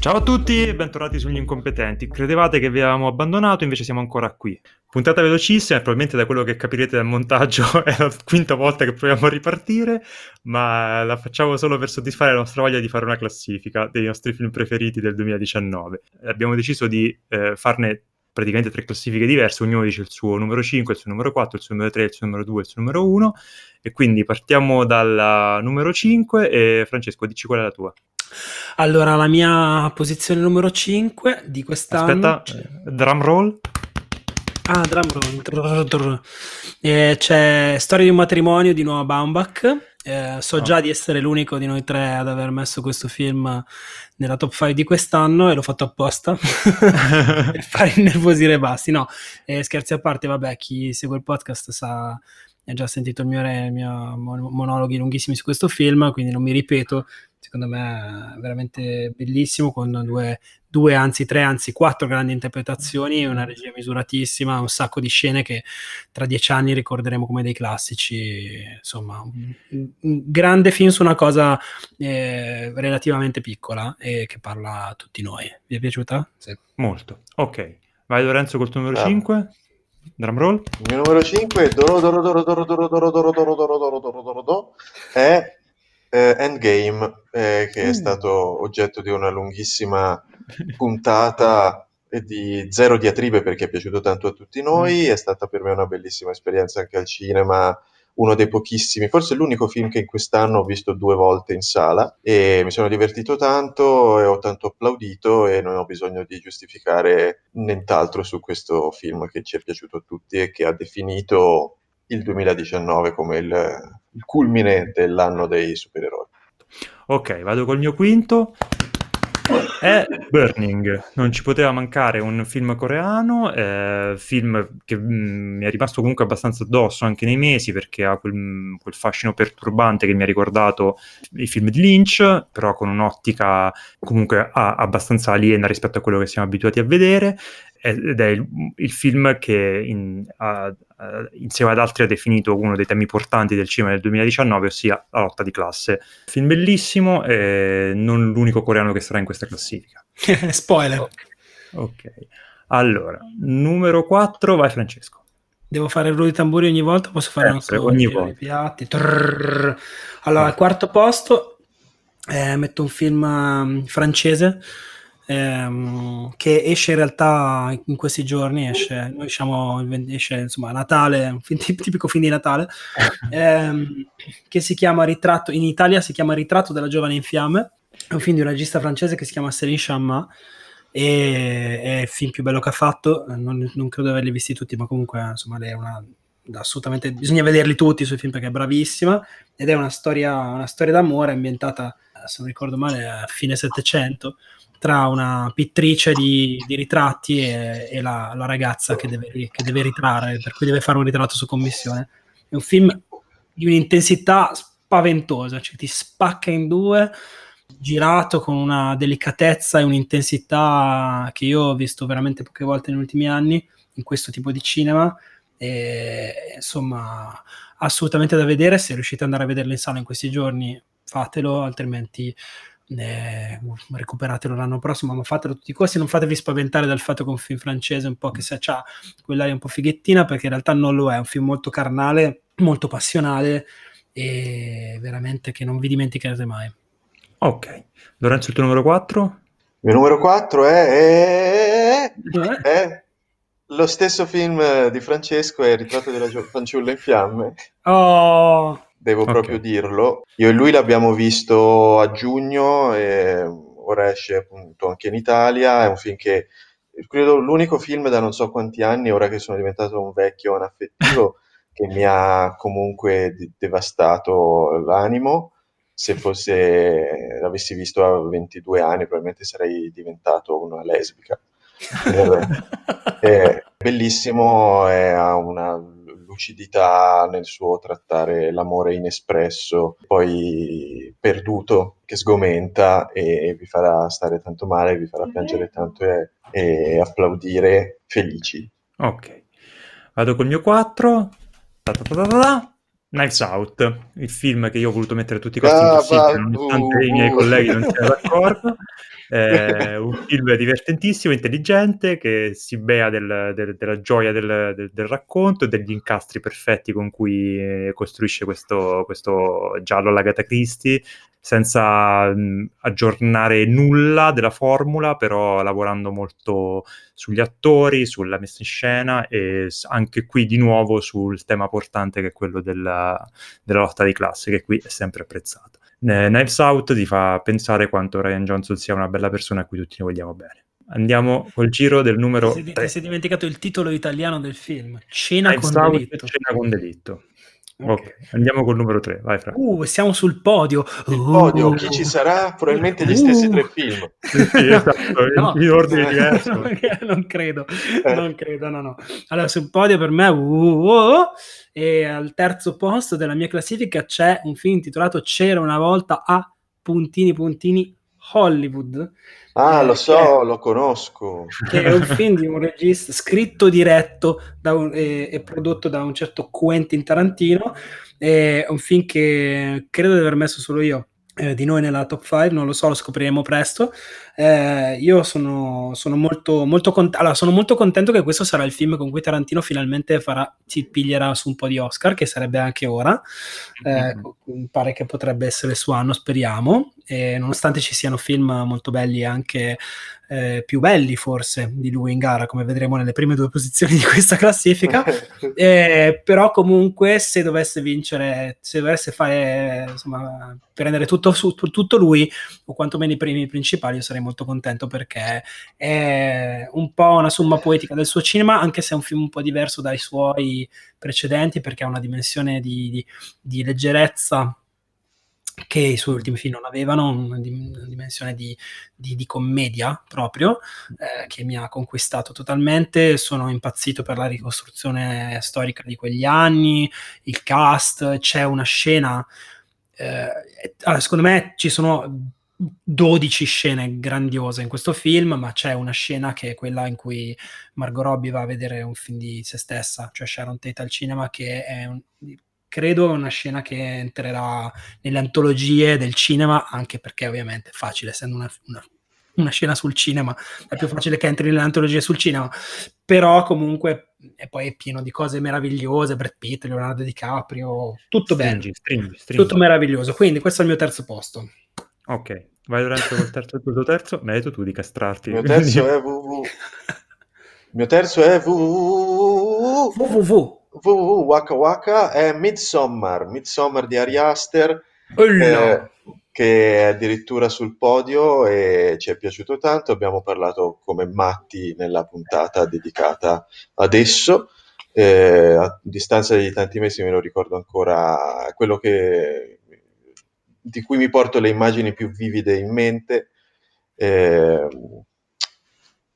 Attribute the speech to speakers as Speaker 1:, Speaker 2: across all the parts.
Speaker 1: Ciao a tutti e bentornati sugli incompetenti. Credevate che vi avevamo abbandonato, invece siamo ancora qui. Puntata velocissima, probabilmente da quello che capirete dal montaggio è la quinta volta che proviamo a ripartire, ma la facciamo solo per soddisfare la nostra voglia di fare una classifica dei nostri film preferiti del 2019. Abbiamo deciso di eh, farne praticamente tre classifiche diverse, ognuno dice il suo numero 5, il suo numero 4, il suo numero 3, il suo numero 2, il suo numero 1 e quindi partiamo dal numero 5 e Francesco dici qual è la tua.
Speaker 2: Allora, la mia posizione numero 5 di quest'anno...
Speaker 1: Aspetta, drum roll.
Speaker 2: Ah, drum roll. Eh, c'è Storia di un matrimonio di Noah Baumbach. Eh, so oh. già di essere l'unico di noi tre ad aver messo questo film nella top 5 di quest'anno e l'ho fatto apposta per fare innervosire Basti. No, eh, scherzi a parte, vabbè, chi segue il podcast sa ha già sentito il mio, il mio monologhi lunghissimi su questo film, quindi non mi ripeto, secondo me è veramente bellissimo con due, due, anzi tre, anzi quattro grandi interpretazioni, una regia misuratissima, un sacco di scene che tra dieci anni ricorderemo come dei classici, insomma un, un grande film su una cosa eh, relativamente piccola e che parla a tutti noi. Vi è piaciuta?
Speaker 1: Sì. Molto, ok. Vai Lorenzo col tuo numero ah. 5. Drum roll.
Speaker 3: Il mio numero 5 è eh, Endgame, eh, che è stato oggetto di una lunghissima puntata di zero diatribe perché è piaciuto tanto a tutti noi, è stata per me una bellissima esperienza anche al cinema, uno dei pochissimi, forse l'unico film che in quest'anno ho visto due volte in sala. E mi sono divertito tanto e ho tanto applaudito e non ho bisogno di giustificare nient'altro su questo film che ci è piaciuto a tutti e che ha definito il 2019 come il, il culmine dell'anno dei supereroi.
Speaker 1: Ok, vado col mio quinto. È Burning, non ci poteva mancare un film coreano, eh, film che mh, mm, mi è rimasto comunque abbastanza addosso anche nei mesi perché ha quel, mm, quel, fascino perturbante che mi ha ricordato i film di Lynch, però con un'ottica comunque a, abbastanza aliena rispetto a quello che siamo abituati a vedere ed è il, il film che in, a, a, insieme ad altri ha definito uno dei temi portanti del cinema del 2019, ossia la lotta di classe. Film bellissimo e non l'unico coreano che sarà in questa classifica.
Speaker 2: Spoiler.
Speaker 1: Okay. ok, allora, numero 4, vai Francesco.
Speaker 2: Devo fare il ruolo di tamburi ogni volta? Posso fare
Speaker 1: eh, ogni volta.
Speaker 2: piatti? Trrr. Allora, al quarto posto eh, metto un film um, francese ehm, che esce in realtà in questi giorni, esce, noi diciamo, esce insomma a Natale, un film, tipico film di Natale, ehm, che si chiama Ritratto, in Italia si chiama Ritratto della giovane in fiamme, è un film di un regista francese che si chiama Céline Chamma, e è il film più bello che ha fatto, non, non credo di averli visti tutti, ma comunque insomma lei è una assolutamente bisogna vederli tutti sui film perché è bravissima ed è una storia, una storia d'amore ambientata se non ricordo male a fine Settecento tra una pittrice di, di ritratti e, e la, la, ragazza che deve, che deve ritrarre, per cui deve fare un ritratto su commissione. È un film di un'intensità spaventosa, cioè ti spacca in due, girato con una delicatezza e un'intensità che io ho visto veramente poche volte negli ultimi anni in questo tipo di cinema. E, insomma, assolutamente da vedere. Se riuscite ad andare a vederlo in sala in questi giorni, fatelo, altrimenti eh, recuperatelo l'anno prossimo, ma fatelo tutti i costi, non fatevi spaventare dal fatto che è un film francese un po' che se ha quell'aria un po' fighettina, perché in realtà non lo è, è un film molto carnale, molto passionale e veramente che non vi dimenticherete mai.
Speaker 1: Ok, Lorenzo il tuo numero 4?
Speaker 3: Il mio numero 4 è, è, è, è lo stesso film di Francesco, è Il ritratto della fanciulla in fiamme.
Speaker 2: Oh!
Speaker 3: Devo okay. proprio dirlo. Io e lui l'abbiamo visto a giugno e ora esce appunto anche in Italia. È un film che credo l'unico film da non so quanti anni, ora che sono diventato un vecchio anaffettivo, che mi ha comunque d- devastato l'animo. Se fosse l'avessi visto a 22 anni, probabilmente sarei diventato una lesbica. è bellissimo, è, ha una lucidità nel suo trattare l'amore inespresso, poi perduto, che sgomenta e vi farà stare tanto male, vi farà piangere tanto e, e applaudire felici.
Speaker 1: Ok, vado col mio 4. Ta-ta-ta-ta-ta. Knives Out, il film che io ho voluto mettere tutti i costi
Speaker 3: Ah,
Speaker 1: possibili,
Speaker 3: va-
Speaker 1: nonostante i miei colleghi non siano d'accordo. È un film divertentissimo, intelligente, che si bea del- del- della gioia del, del- racconto e degli incastri perfetti con cui eh, costruisce questo, questo giallo all'Agatha Christie, senza mh, aggiornare nulla della formula, però lavorando molto sugli attori, sulla messa in scena e anche qui di nuovo sul tema portante che è quello della, della lotta di classe, che qui è sempre apprezzato. Eh, Knives Out ti fa pensare quanto Ryan Johnson sia una bella persona a cui tutti noi vogliamo bene. Andiamo col giro del numero
Speaker 2: Ti sei, ti
Speaker 1: 3.
Speaker 2: sei dimenticato il titolo italiano del film, Cena
Speaker 1: Knives
Speaker 2: con
Speaker 1: Out,
Speaker 2: delitto.
Speaker 1: Cena con delitto.
Speaker 2: Ok.
Speaker 1: Ok, andiamo col numero 3, vai Fra.
Speaker 2: Uh, siamo sul podio.
Speaker 3: Il
Speaker 2: Uh.
Speaker 3: podio, chi ci sarà? Probabilmente gli stessi
Speaker 2: Uh.
Speaker 3: tre film.
Speaker 1: Sì, sì, esatto, in- in ordine diverso.
Speaker 2: non credo,
Speaker 3: Eh.
Speaker 2: non credo, no, no. Allora, sul podio per me, uh, uh, uh, e al terzo posto della mia classifica c'è un film intitolato C'era una volta a puntini puntini Hollywood,
Speaker 3: Ah,
Speaker 2: Eh,
Speaker 3: lo so, lo conosco.
Speaker 2: che è un film di un regista scritto, diretto da un- e, e prodotto da un certo Quentin Tarantino. È un film che credo di aver messo solo io eh, di noi nella top 5, non lo so, lo scopriremo presto. Eh, io sono, sono molto, molto, cont- allora, sono molto contento che questo sarà il film con cui Tarantino finalmente farà, si piglierà su un po' di Oscar, che sarebbe anche ora. Eh,
Speaker 1: Mhm.
Speaker 2: pare che potrebbe essere il suo anno, speriamo. E nonostante ci siano film molto belli, anche eh, più belli forse di lui in gara, come vedremo nelle prime due posizioni di questa classifica. Eh, però comunque se dovesse vincere, se dovesse fare, insomma, prendere tutto, su, tutto lui, o quantomeno i premi principali, io sarei molto contento perché è un po' una somma poetica del suo cinema, anche se è un film un po' diverso dai suoi precedenti, perché ha una dimensione di, di- di leggerezza che i suoi ultimi film non avevano, una, dim- una dimensione di, di- di commedia proprio, eh, che mi ha conquistato totalmente. Sono impazzito per la ricostruzione storica di quegli anni, il cast, c'è una scena. eh, secondo me ci sono 12 scene grandiose in questo film, ma c'è una scena che è quella in cui Margot Robbie va a vedere un film di se stessa, cioè Sharon Tate al cinema, che è un- credo una scena che entrerà nelle antologie del cinema, anche perché ovviamente è facile, essendo una, una- una scena sul cinema, è più facile che entri nelle antologie sul cinema, però comunque e poi è pieno di cose meravigliose, Brad Pitt, Leonardo DiCaprio, tutto bene,
Speaker 1: Stringi, stringi, stringi.
Speaker 2: tutto meraviglioso, quindi questo è il mio terzo posto.
Speaker 1: Ok, vai Lorenzo col terzo il tuo terzo, mi hai detto tu di castrarti.
Speaker 3: Il mio terzo è www. Il mio terzo è www.
Speaker 2: www.
Speaker 3: www. Waka Waka è Midsommar, Midsommar di Ari Aster,
Speaker 2: Oh,
Speaker 3: eh, che è addirittura sul podio e ci è piaciuto tanto. Abbiamo parlato come matti nella puntata dedicata ad esso. Eh, a distanza di tanti mesi me lo ricordo ancora, quello che, di cui mi porto le immagini più vivide in mente. Eh,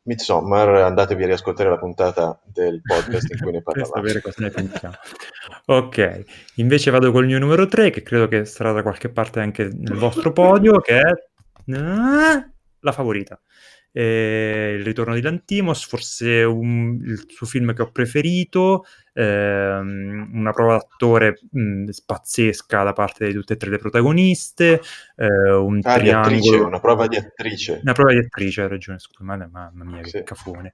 Speaker 3: Midsommar, andatevi a riascoltare la puntata del podcast in cui ne parlavamo.
Speaker 1: Ok, invece vado col mio numero 3, che credo che sarà da qualche parte anche nel vostro podio, che è Ah, La Favorita. Eh, il ritorno di Lantimos, forse un- il suo film che ho preferito, ehm, una prova d'attore mh, pazzesca da parte di tutte e tre le protagoniste, eh, un
Speaker 3: Ah, di attrice,
Speaker 1: triangolo...
Speaker 3: una prova di attrice.
Speaker 1: Una prova di attrice, hai ragione, scusa, ma- mamma mia, che
Speaker 3: Sì.
Speaker 1: cafone.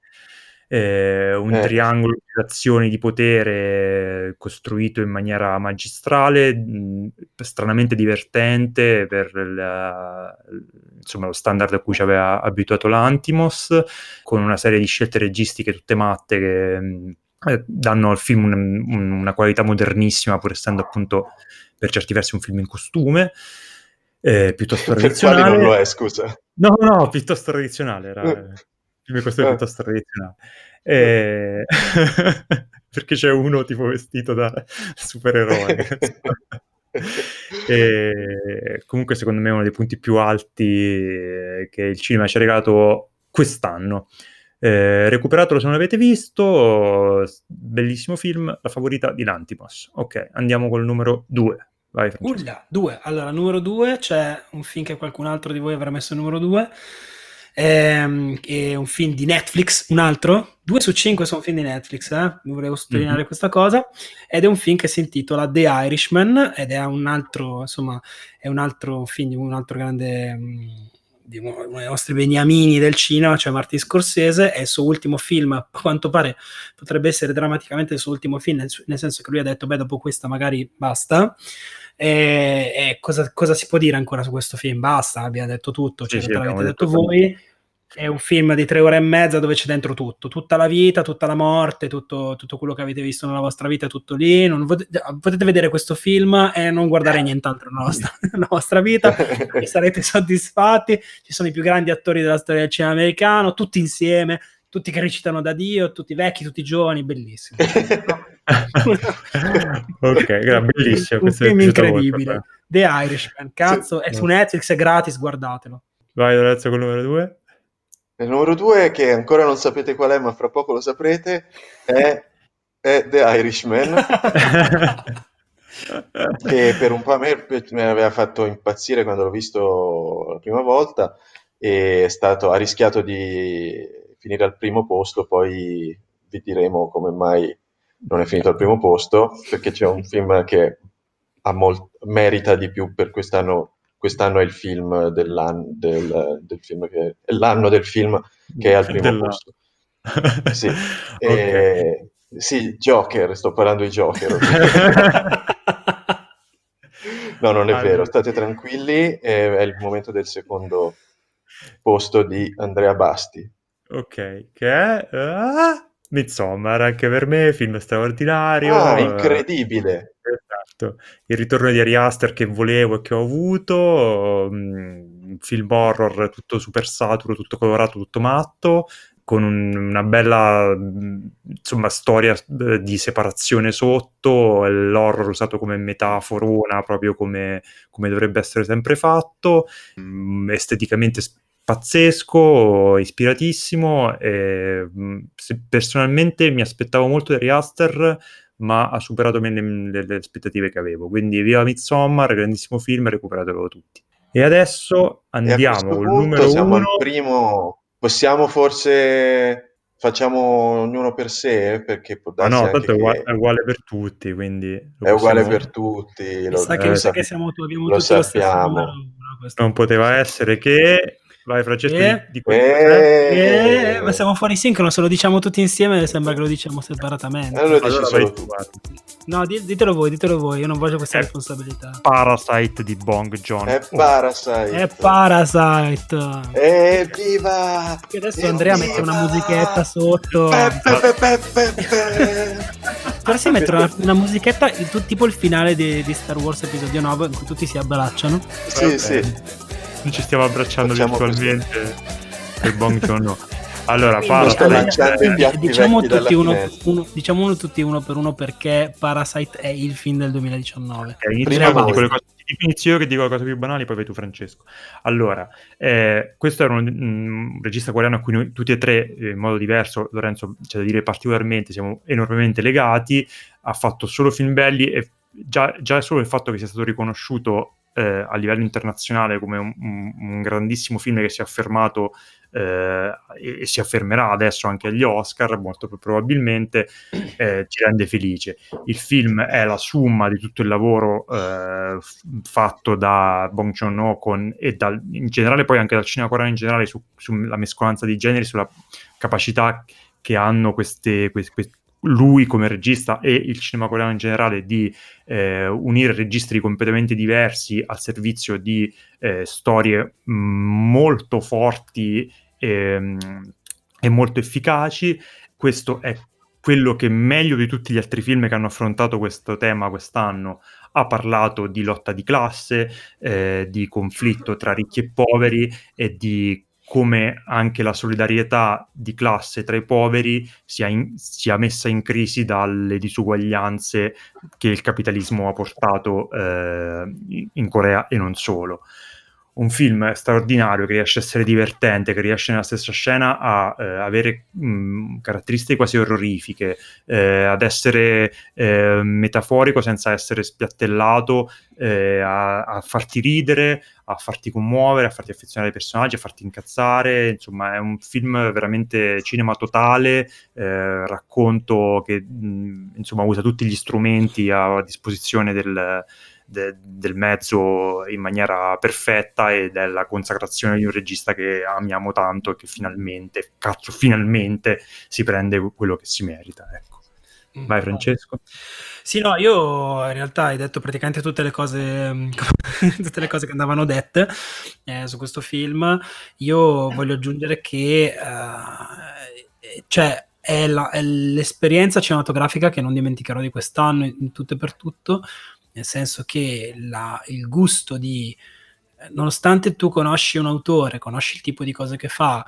Speaker 1: Eh, un
Speaker 3: Eh.
Speaker 1: triangolo di azioni di potere costruito in maniera magistrale, mh, stranamente divertente per il- insomma, lo standard a cui ci aveva abituato l'Antimos, con una serie di scelte registiche tutte matte che mh, eh, danno al film un- un- una qualità modernissima, pur essendo appunto per certi versi un film in costume. eh, piuttosto
Speaker 3: Per quali
Speaker 1: tradizionale.
Speaker 3: non lo è, scusa.
Speaker 1: No, no, piuttosto tradizionale, era il film questo è
Speaker 3: Eh.
Speaker 1: piuttosto tradizionale. Eh, perché c'è uno tipo vestito da supereroe. E comunque secondo me è uno dei punti più alti eh, che il cinema ci ha regalato quest'anno. Eh, recuperatelo se non l'avete visto, bellissimo film, la favorita di Lantimos. Ok, andiamo col numero 2. Vai Francesco.
Speaker 2: Ulla, due. Allora, numero due c'è un film che qualcun altro di voi avrà messo numero due. Ehm, è un film di Netflix, un altro. Due su cinque sono film di Netflix, eh? volevo sottolineare mm-hmm. questa cosa. Ed è un film che si intitola The Irishman ed è un altro, insomma, è un altro film di un altro grande mm, di uno dei nostri beniamini del cinema, cioè Martin Scorsese, è il suo ultimo film, a quanto pare potrebbe essere drammaticamente il suo ultimo film, nel, nel senso che lui ha detto, beh, dopo questa magari basta. E, e cosa, cosa, si può dire ancora su questo film? Basta, abbiamo detto tutto, cioè, sì, l'avete detto voi. È un film di tre ore e mezza dove c'è dentro tutto, tutta la vita, tutta la morte, tutto, tutto quello che avete visto nella vostra vita, tutto lì. Non potete, potete vedere questo film e non guardare nient'altro nella vostra, nella vostra vita e sarete soddisfatti. Ci sono i più grandi attori della storia del cinema americano, tutti insieme, tutti che recitano da Dio, tutti vecchi, tutti giovani, bellissimo.
Speaker 1: ok, bellissimo.
Speaker 2: Un film incredibile. The Irishman, cazzo, sì. è su Netflix, è gratis, guardatelo.
Speaker 1: Vai Lorenzo con il numero 2.
Speaker 3: Il numero due, che ancora non sapete qual è, ma fra poco lo saprete, è, è The Irishman. che per un po' a me mi aveva fatto impazzire quando l'ho visto la prima volta e è stato, ha rischiato di finire al primo posto, poi vi diremo come mai non è finito al primo posto, perché c'è un film che molt- merita di più per quest'anno quest'anno è il film dell'anno, del, del film che, è l'anno del film che è al primo Della... posto. Sì. okay. e, sì, Joker, sto parlando di Joker. no, non è allora. vero, state tranquilli, è, il momento del secondo posto di Andrea Basti.
Speaker 1: Ok, che è... Uh... Midsommar, anche per me, film straordinario.
Speaker 3: Ah, incredibile.
Speaker 1: Esatto. Il ritorno di Ari Aster che volevo e che ho avuto, un mm, film horror tutto super saturo, tutto colorato, tutto matto, con un, una bella mm, insomma, storia eh, di separazione sotto, l'horror usato come metaforona, proprio come, come dovrebbe essere sempre fatto, mm, esteticamente pazzesco, ispiratissimo. E, personalmente mi aspettavo molto di Aster, ma ha superato le, le, le, aspettative che avevo. Quindi, viva Midsommar, grandissimo film, recuperatelo tutti. E adesso andiamo
Speaker 3: al numero siamo uno. Al primo, possiamo forse facciamo ognuno per sé perché può
Speaker 1: darsi ah no, tanto è uguale, è uguale, per tutti quindi
Speaker 3: è possiamo... uguale per tutti
Speaker 2: lo, sa che, eh, sa che siamo, abbiamo lo sappiamo lo
Speaker 1: non poteva essere che Vai Francesco,
Speaker 2: eh, di, di eh, eh, ma siamo fuori sincrono, se lo diciamo tutti insieme sembra che lo diciamo separatamente.
Speaker 3: Allora, allora vai tu.
Speaker 2: No, ditelo voi, ditelo voi, io non voglio questa è responsabilità.
Speaker 1: Parasite di Bong John.
Speaker 3: È Parasite.
Speaker 2: È Parasite.
Speaker 3: Evviva!
Speaker 2: Che adesso Evviva! Andrea mette una musichetta sotto.
Speaker 3: Pepe, pepe, pepe.
Speaker 2: Forse mettono una, una musichetta tipo il finale di, di, Star Wars episodio 9 in cui tutti si abbracciano.
Speaker 3: Sì, okay. sì.
Speaker 1: Ci stiamo abbracciando Facciamo virtualmente per Bong Joon allora,
Speaker 2: Parasite, diciamo, tutti uno, uno, diciamo uno tutti uno per uno perché Parasite è il film del 2019. Okay,
Speaker 1: iniziamo di quelle cose inizio che dico le cose più banali, poi vai tu Francesco. Allora, eh, questo era un, un, regista coreano a cui noi tutti e tre, in modo diverso, Lorenzo, c'è da dire particolarmente, siamo enormemente legati, ha fatto solo film belli e già, già solo il fatto che sia stato riconosciuto eh, a livello internazionale come un, un, grandissimo film che si è affermato eh, e, si affermerà adesso anche agli Oscar, molto probabilmente, eh, ci rende felice. Il film è la summa di tutto il lavoro eh, fatto da Bong Joon-ho con, e dal, in generale poi anche dal cinema coreano in generale su, sulla mescolanza di generi, sulla capacità che hanno queste, queste, lui come regista e il cinema coreano in generale di eh, unire registri completamente diversi al servizio di eh, storie mh, molto forti e, mh, e, molto efficaci. Questo è quello che meglio di tutti gli altri film che hanno affrontato questo tema quest'anno ha parlato di lotta di classe, eh, di conflitto tra ricchi e poveri e di come anche la solidarietà di classe tra i poveri sia, in, sia messa in crisi dalle disuguaglianze che il capitalismo ha portato eh, in Corea e non solo. Un film straordinario che riesce a essere divertente, che riesce nella stessa scena a eh, avere mh, caratteristiche quasi orrorifiche, eh, ad essere eh, metaforico senza essere spiattellato, eh, a, a, farti ridere, a farti commuovere, a farti affezionare ai personaggi, a farti incazzare. Insomma, è un film veramente cinema totale, eh, racconto che mh, insomma usa tutti gli strumenti a disposizione del de, del mezzo in maniera perfetta ed è la consacrazione di un regista che amiamo tanto e che finalmente, cazzo, finalmente si prende quello che si merita. Ecco. Mm. Vai Francesco.
Speaker 2: Sì, no, io in realtà hai detto praticamente tutte le cose, tutte le cose che andavano dette eh, su questo film. Io voglio aggiungere che uh, cioè, è, la, è, l'esperienza cinematografica che non dimenticherò di quest'anno in tutto e per tutto, nel senso che la, il gusto di, nonostante tu conosci un autore, conosci il tipo di cose che fa,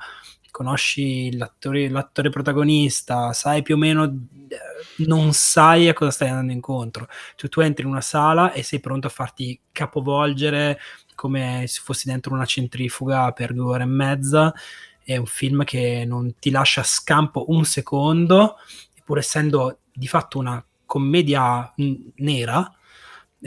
Speaker 2: conosci l'attore, l'attore protagonista, sai più o meno, eh, non sai a cosa stai andando incontro. Cioè tu entri in una sala e sei pronto a farti capovolgere come se fossi dentro una centrifuga per due ore e mezza. È un film che non ti lascia scampo un secondo, pur essendo di fatto una commedia nera,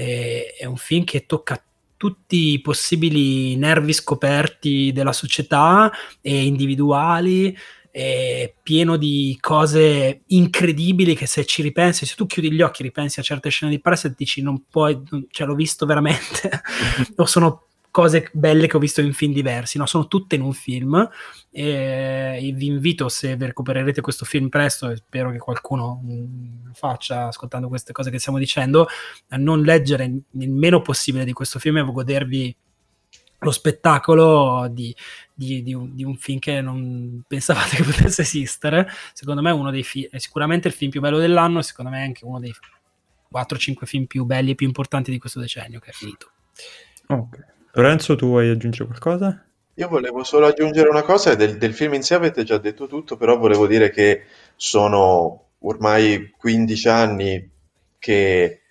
Speaker 2: è un film che tocca tutti i possibili nervi scoperti della società e individuali, è pieno di cose incredibili che se ci ripensi, se tu chiudi gli occhi e ripensi a certe scene di Preset dici non puoi, cioè l'ho visto veramente, o sono cose belle che ho visto in film diversi, no? sono tutte in un film e, vi invito se recupererete questo film presto e spero che qualcuno lo mm, faccia ascoltando queste cose che stiamo dicendo, a non leggere il meno possibile di questo film e godervi lo spettacolo di, di, di, un, di, un, film che non pensavate che potesse esistere. Secondo me è uno dei film, è sicuramente il film più bello dell'anno, e secondo me è anche uno dei 4-5 film più belli e più importanti di questo decennio che è finito.
Speaker 1: Ok. Lorenzo, tu vuoi aggiungere qualcosa?
Speaker 3: Io volevo solo aggiungere una cosa, del, del film in sé avete già detto tutto, però volevo dire che sono ormai 15 anni che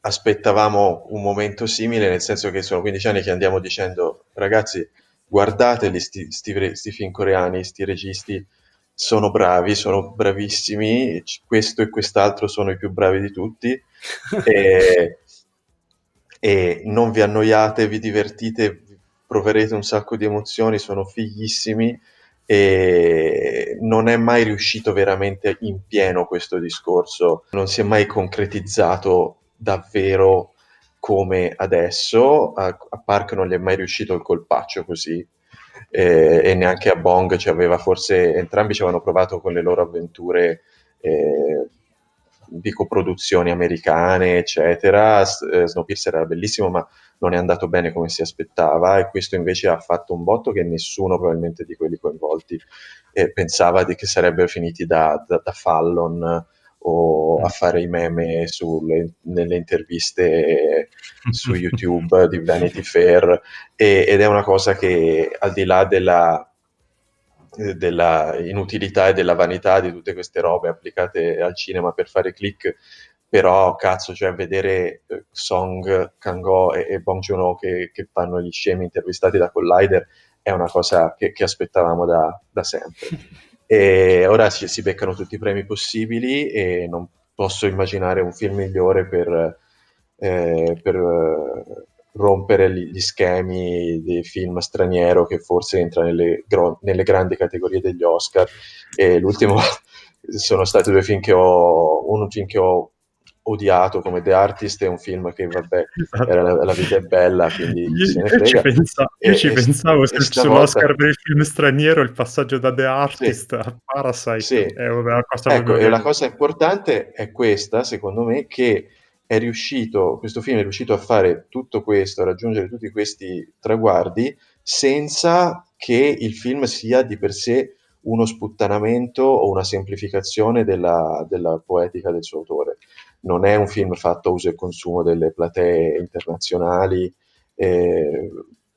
Speaker 3: aspettavamo un momento simile, nel senso che sono 15 anni che andiamo dicendo ragazzi guardateli sti, sti, sti film coreani, sti registi sono bravi, sono bravissimi, questo e quest'altro sono i più bravi di tutti e, e non vi annoiate, vi divertite, proverete un sacco di emozioni, sono fighissimi. E non è mai riuscito veramente in pieno questo discorso, non si è mai concretizzato davvero come adesso, a, a Park non gli è mai riuscito il colpaccio così. Eh, e neanche a Bong ci aveva forse, entrambi ci avevano provato con le loro avventure eh, di coproduzioni americane, eccetera. Eh, Snowpiercer era bellissimo, ma non è andato bene come si aspettava e questo invece ha fatto un botto che nessuno probabilmente di quelli coinvolti eh, pensava di che sarebbero finiti da, da, da Fallon o a fare i meme sulle, nelle interviste su YouTube di Vanity Fair e, ed è una cosa che al di là della della inutilità e della vanità di tutte queste robe applicate al cinema per fare click, però cazzo, cioè vedere eh, Song, Kang-ho e, e Bong Joon-ho che, che, fanno gli scemi intervistati da Collider è una cosa che, che aspettavamo da, da, sempre. E ora si, si, beccano tutti i premi possibili e non posso immaginare un film migliore per, eh, per rompere gli schemi dei film straniero che forse entra nelle, gro- nelle grandi categorie degli Oscar e l'ultimo sono stati due film che ho un film che ho odiato come The Artist è un film che vabbè esatto. era la, la, vita è bella quindi
Speaker 1: io, io ci, pensa, io e, ci e, pensavo e sull'Oscar per il film straniero il passaggio da The Artist sì, a Parasite
Speaker 3: sì. è una cosa ecco, e la cosa importante è questa secondo me che è riuscito, questo film è riuscito a fare tutto questo, a raggiungere tutti questi traguardi senza che il film sia di per sé uno sputtanamento o una semplificazione della, della poetica del suo autore. Non è un film fatto a uso e consumo delle platee internazionali, eh,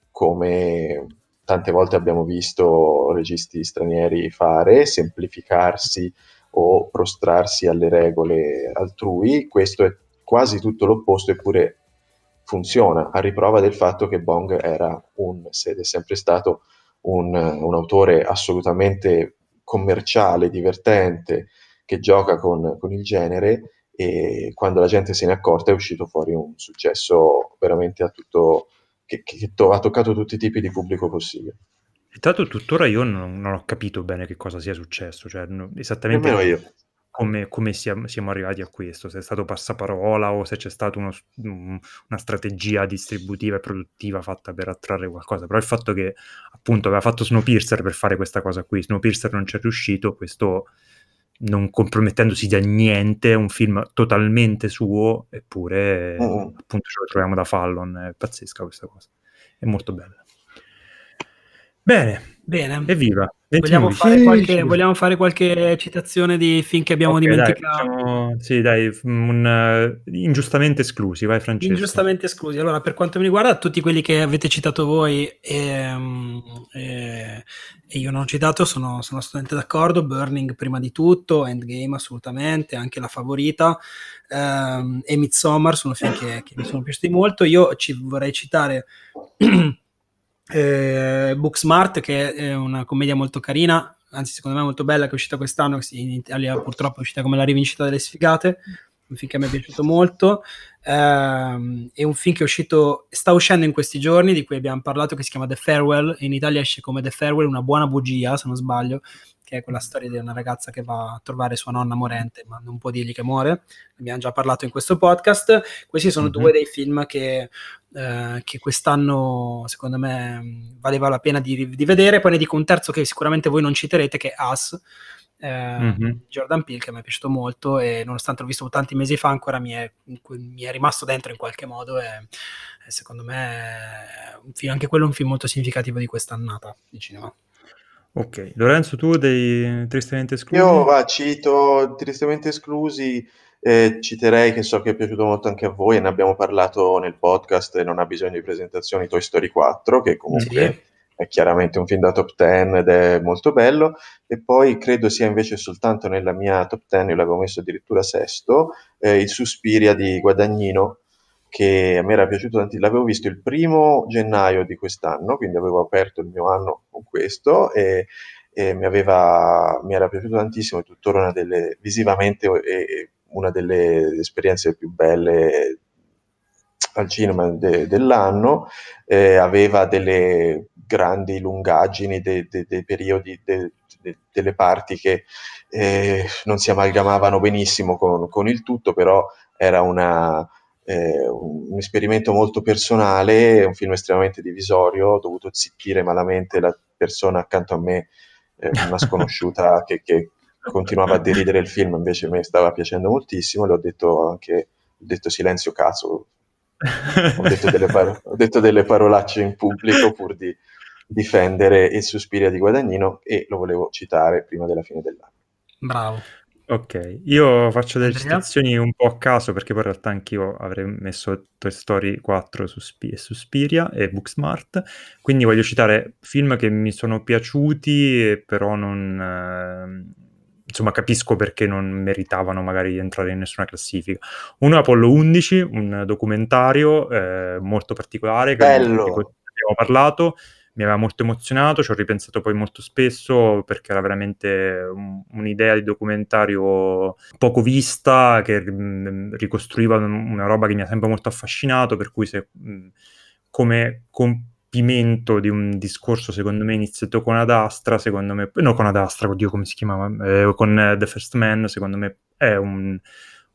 Speaker 3: come tante volte abbiamo visto registi stranieri fare, semplificarsi o prostrarsi alle regole altrui. Questo è quasi tutto l'opposto, eppure funziona, a riprova del fatto che Bong era un, ed è sempre stato un, un autore assolutamente commerciale, divertente, che gioca con, con, il genere e quando la gente se ne è accorta è uscito fuori un successo veramente a tutto, che, che to- ha toccato tutti i tipi di pubblico possibile.
Speaker 1: Intanto tuttora io non, non, ho capito bene che cosa sia successo, cioè no, esattamente come, come siamo, siamo, arrivati a questo, se è stato passaparola o se c'è stata uno, una strategia distributiva e produttiva fatta per attrarre qualcosa, però il fatto che appunto aveva fatto Snowpiercer per fare questa cosa qui, Snowpiercer non ci è riuscito, questo non compromettendosi da niente, un film totalmente suo, eppure mm. appunto ce lo troviamo da Fallon, è pazzesca questa cosa, è molto bella. Bene,
Speaker 2: Bene.
Speaker 1: Evviva.
Speaker 2: Vogliamo fare, qualche, vogliamo fare, qualche, citazione di film che abbiamo okay, dimenticato?
Speaker 1: Dai, facciamo, sì, dai, un, uh, ingiustamente esclusi, vai Francesco.
Speaker 2: Ingiustamente esclusi. Allora, per quanto mi riguarda, tutti quelli che avete citato voi e, e, e io non ho citato, sono, sono, assolutamente d'accordo. Burning prima di tutto, Endgame assolutamente, anche La Favorita um, e Midsommar sono film che, che mi sono piaciuti molto. Io ci vorrei citare... eh, Booksmart che è una commedia molto carina anzi secondo me molto bella che è uscita quest'anno in Italia purtroppo è uscita come la rivincita delle sfigate un film che mi è piaciuto molto. Ehm, è un film che è uscito sta uscendo in questi giorni di cui abbiamo parlato che si chiama The Farewell. In Italia esce come The Farewell una buona bugia se non sbaglio che è quella storia di una ragazza che va a trovare sua nonna morente, ma non può dirgli che muore. Abbiamo già parlato in questo podcast. Questi sono mm-hmm. due dei film che, eh, che, quest'anno, secondo me, valeva la pena di, di, vedere. Poi ne dico un terzo che sicuramente voi non citerete, che è Us. Eh, mm-hmm. Jordan Peele che mi è piaciuto molto e nonostante l'ho visto tanti mesi fa ancora mi è, mi è rimasto dentro in qualche modo e, e secondo me film, anche quello è un film molto significativo di quest'annata di cinema.
Speaker 1: Ok, Lorenzo, tu dei tristemente esclusi?
Speaker 3: Io va, cito tristemente esclusi, eh, citerei che so che è piaciuto molto anche a voi, e ne abbiamo parlato nel podcast e non ha bisogno di presentazioni, Toy Story 4, che comunque sì. è chiaramente un film da top 10 ed è molto bello, e poi credo sia invece soltanto nella mia top 10, io l'avevo messo addirittura sesto, eh, il Suspiria di Guadagnino, che a me era piaciuto tanto, l'avevo visto il primo gennaio di quest'anno, quindi avevo aperto il mio anno con questo e, e mi, aveva, mi, era piaciuto tantissimo, è tuttora una delle, visivamente è una delle esperienze più belle al cinema de, dell'anno, eh, aveva delle grandi lungaggini, dei de, de periodi, delle parti che eh, non si amalgamavano benissimo con, con il tutto, però era una eh, un, esperimento molto personale, un film estremamente divisorio, ho dovuto zittire malamente la persona accanto a me, eh, una sconosciuta che, che, continuava a deridere il film, invece a me stava piacendo moltissimo, le ho detto anche, ho detto silenzio cazzo, ho detto delle, par- ho detto delle parolacce in pubblico pur di difendere il Suspiria di Guadagnino e lo volevo citare prima della fine dell'anno.
Speaker 2: Bravo.
Speaker 1: Ok, io faccio delle Andrea? citazioni un po' a caso perché poi in realtà anch'io avrei messo Toy Story 4 su Sp- Suspiria e Booksmart, quindi voglio citare film che mi sono piaciuti però non... Eh, insomma capisco perché non meritavano magari di entrare in nessuna classifica. Uno è Apollo 11, un documentario eh, molto particolare che
Speaker 3: Bello.
Speaker 1: abbiamo parlato, mi aveva molto emozionato, ci ho ripensato poi molto spesso perché era veramente un, un'idea di documentario poco vista che mh, mm, ricostruiva una roba che mi ha sempre molto affascinato, per cui se, mh, mm, come compimento di un discorso secondo me iniziato con Ad Astra, secondo me, no con Ad Astra, oddio come si chiamava, eh, con eh, The First Man, secondo me è un,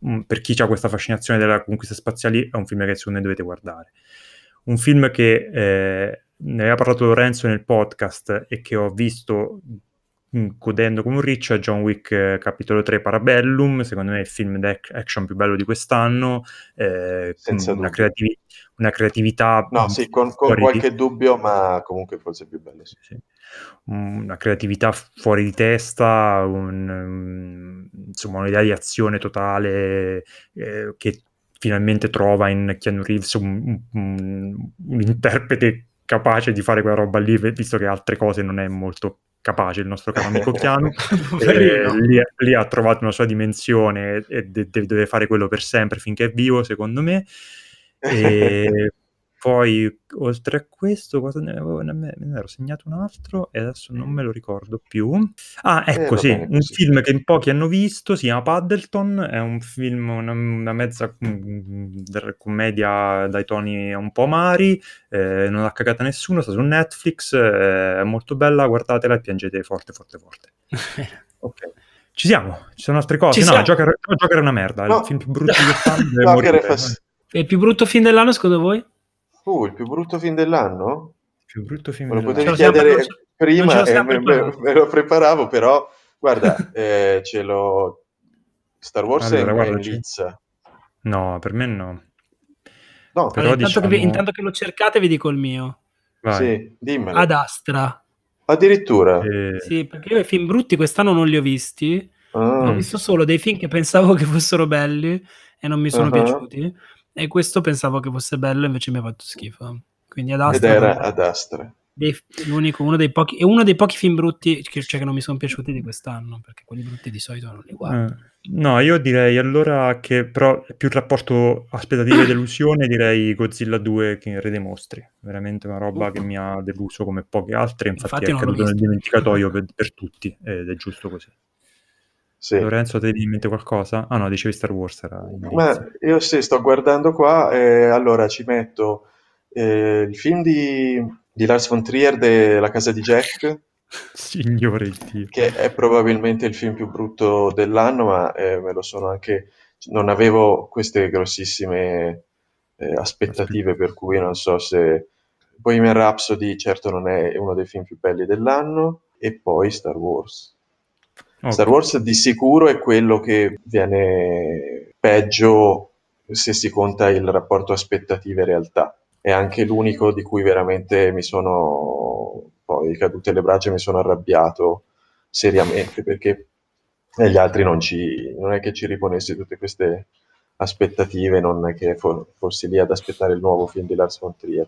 Speaker 1: un per chi ha questa fascinazione della conquista spaziale è un film che secondo me dovete guardare. Un film che eh, ne aveva parlato Lorenzo nel podcast e che ho visto mm, godendo come un riccio è John Wick eh, capitolo 3 Parabellum secondo me è il film d'action più bello di quest'anno eh, una, creativi- una, creatività
Speaker 3: no sì con, con qualche di... dubbio ma comunque forse più bello sì. Sì.
Speaker 1: una creatività fuori di testa un, insomma un'idea di azione totale eh, che finalmente trova in Keanu Reeves un, un, un interprete capace di fare quella roba lì, visto che altre cose non è molto capace il nostro caro amico Chiano. eh, lì, lì, ha trovato una sua dimensione e de- deve fare quello per sempre finché è vivo, secondo me. E poi, oltre a questo, cosa ne, avevo, ne, me ne ero segnato un altro e adesso non me lo ricordo più. Ah,
Speaker 3: Eh,
Speaker 1: ecco,
Speaker 3: va
Speaker 1: sì,
Speaker 3: bene
Speaker 1: un film che in pochi hanno visto, si chiama Paddleton, è un film, una, una mezza mm, commedia dai toni un po' amari, eh, non ha cagata nessuno, sta su Netflix, eh, è molto bella, guardatela e piangete forte, forte, forte. Ok. Ci siamo, ci sono altre cose.
Speaker 2: Ci
Speaker 1: no,
Speaker 2: siamo.
Speaker 1: Joker, Joker è una merda, è
Speaker 3: No.
Speaker 1: il film più brutto di quest'anno. deve
Speaker 3: Joker
Speaker 1: morire.
Speaker 3: è
Speaker 2: E il più brutto film dell'anno, secondo voi?
Speaker 3: Uh, il più brutto film dell'anno?
Speaker 1: Il più brutto film
Speaker 3: Me lo
Speaker 1: dell'anno.
Speaker 3: Potevi
Speaker 2: lo siamo-
Speaker 3: chiedere
Speaker 2: ce
Speaker 3: prima e me, me- me lo preparavo, però guarda, eh, ce l'ho... Star Wars
Speaker 1: Allora,
Speaker 3: è è in lizza.
Speaker 1: No, per me no.
Speaker 3: No,
Speaker 1: Però
Speaker 2: Allora, intanto, che vi-
Speaker 1: diciamo-
Speaker 2: intanto che lo cercate, vi dico il mio.
Speaker 1: Vai.
Speaker 3: sì, dimmelo.
Speaker 2: Ad Astra.
Speaker 3: Addirittura.
Speaker 1: Eh,
Speaker 2: Sì, perché io i film brutti quest'anno non li ho visti.
Speaker 3: Ah,
Speaker 2: Ho visto solo dei film che pensavo che fossero belli e non mi sono
Speaker 3: Ah.
Speaker 2: piaciuti. E questo pensavo che fosse bello, invece mi ha fatto schifo. Quindi ad
Speaker 3: ed
Speaker 2: Astra
Speaker 3: era ad Astra.
Speaker 2: dei- l'unico, uno dei pochi, è uno dei pochi film brutti che, cioè, che non mi sono piaciuti di quest'anno, perché quelli brutti di solito non li guardo.
Speaker 1: eh, no, io direi allora che però più il rapporto aspettative e delusione, direi Godzilla 2 che Re dei Mostri. Veramente una roba che mi ha deluso come poche altre, infatti,
Speaker 2: Infatti
Speaker 1: è caduto nel dimenticatoio per, per tutti ed è giusto così.
Speaker 3: Sì.
Speaker 1: Lorenzo, te in mente qualcosa? Ah no, dicevi Star Wars era inizio.
Speaker 3: io sì, sto guardando qua e allora ci metto eh, il film di, di Lars von Trier de La casa di Jack,
Speaker 1: Signore Dio.
Speaker 3: che è probabilmente il film più brutto dell'anno, ma eh, me lo sono anche... non avevo queste grossissime eh, aspettative, per cui non so se... Bohemian Rhapsody certo non è uno dei film più belli dell'anno, e poi Star Wars.
Speaker 1: Ok.
Speaker 3: Star Wars di sicuro è quello che viene peggio se si conta il rapporto aspettative-realtà. È anche l'unico di cui veramente mi sono poi cadute le braccia e mi sono arrabbiato seriamente perché negli altri non, ci, non è che ci riponessi tutte queste aspettative, non è che fo- fossi lì ad aspettare il nuovo film di Lars von Trier.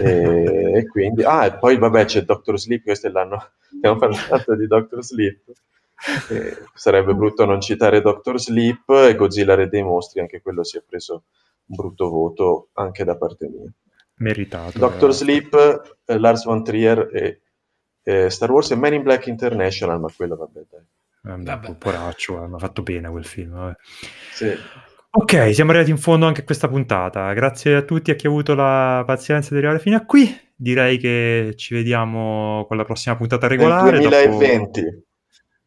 Speaker 3: E, e quindi, ah, e poi vabbè c'è Doctor Sleep, questo è l'anno, stiamo parlando di Doctor Sleep. Eh, sarebbe brutto non citare Doctor Sleep e Godzilla Re dei Mostri, anche quello si è preso un brutto voto anche da parte mia.
Speaker 1: Meritato.
Speaker 3: Doctor
Speaker 1: eh.
Speaker 3: Sleep, eh, Lars von Trier e eh, Star Wars e Men in Black International, ma quello vabbè dai.
Speaker 1: Vabbè, poraccio, eh, mi ha fatto pena quel film. vabbè.
Speaker 3: Sì.
Speaker 1: Ok, siamo arrivati in fondo anche a questa puntata. Grazie a tutti a chi ha avuto la pazienza di arrivare fino a qui. Direi che ci vediamo con la prossima puntata
Speaker 3: Nel
Speaker 1: regolare. dopo-
Speaker 3: 2020.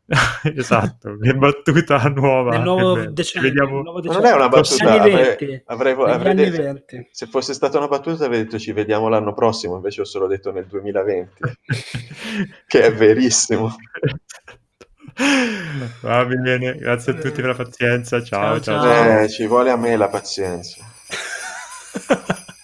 Speaker 1: esatto, che battuta nuova.
Speaker 2: Nel nuovo decennio.
Speaker 1: Vediamo-
Speaker 2: nel nuovo
Speaker 3: Ma non
Speaker 2: decennio.
Speaker 3: è una battuta, avrei,
Speaker 2: 20.
Speaker 3: avrei, avrei
Speaker 2: anni
Speaker 3: detto-
Speaker 2: 20.
Speaker 3: se fosse stata una battuta avrei detto ci vediamo l'anno prossimo, invece ho solo detto nel 2020, che è verissimo.
Speaker 1: Va bene, grazie a tutti per la pazienza. Ciao,
Speaker 2: Ciao,
Speaker 1: ciao.
Speaker 2: ciao.
Speaker 3: Eh, ci vuole a me la pazienza.